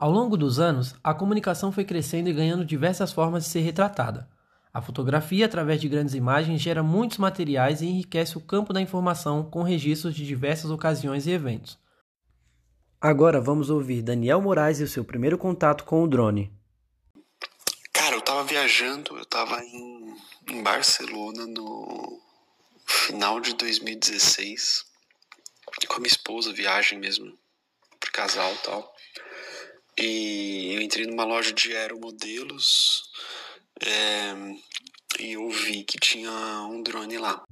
Ao longo dos anos, a comunicação foi crescendo e ganhando diversas formas de ser retratada. A fotografia, através de grandes imagens, gera muitos materiais e enriquece o campo da informação com registros de diversas ocasiões e eventos. Agora vamos ouvir Daniel Moraes e o seu primeiro contato com o drone. Cara, eu tava viajando, eu tava em, em Barcelona no final de 2016 com a minha esposa, viagem mesmo, por casal e tal. E eu entrei numa loja de aeromodelos é, e eu vi que tinha um drone lá.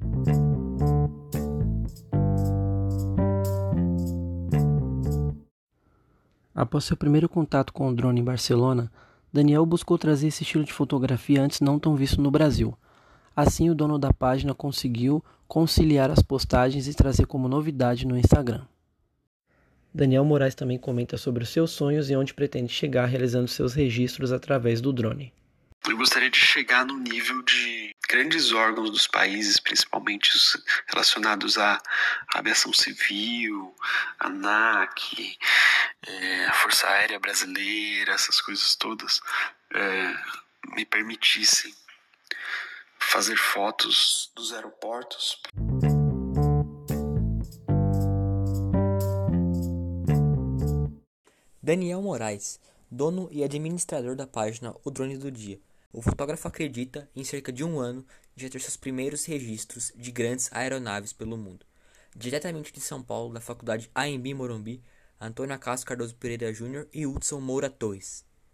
Após seu primeiro contato com o drone em Barcelona, Daniel buscou trazer esse estilo de fotografia antes não tão visto no Brasil. Assim, o dono da página conseguiu conciliar as postagens e trazer como novidade no Instagram. Daniel Moraes também comenta sobre os seus sonhos e onde pretende chegar realizando seus registros através do drone. Eu gostaria de chegar no nível de grandes órgãos dos países, principalmente os relacionados à aviação civil, ANAC, é, a Força Aérea Brasileira, essas coisas todas, é, me permitissem fazer fotos dos aeroportos. Daniel Moraes, dono e administrador da página O Drone do Dia. O fotógrafo acredita, em cerca de um ano, já ter seus primeiros registros de grandes aeronaves pelo mundo. Diretamente de São Paulo, da Faculdade AMB Morumbi, Antônio Acácio Cardoso Pereira Júnior e Hudson Moura Torres.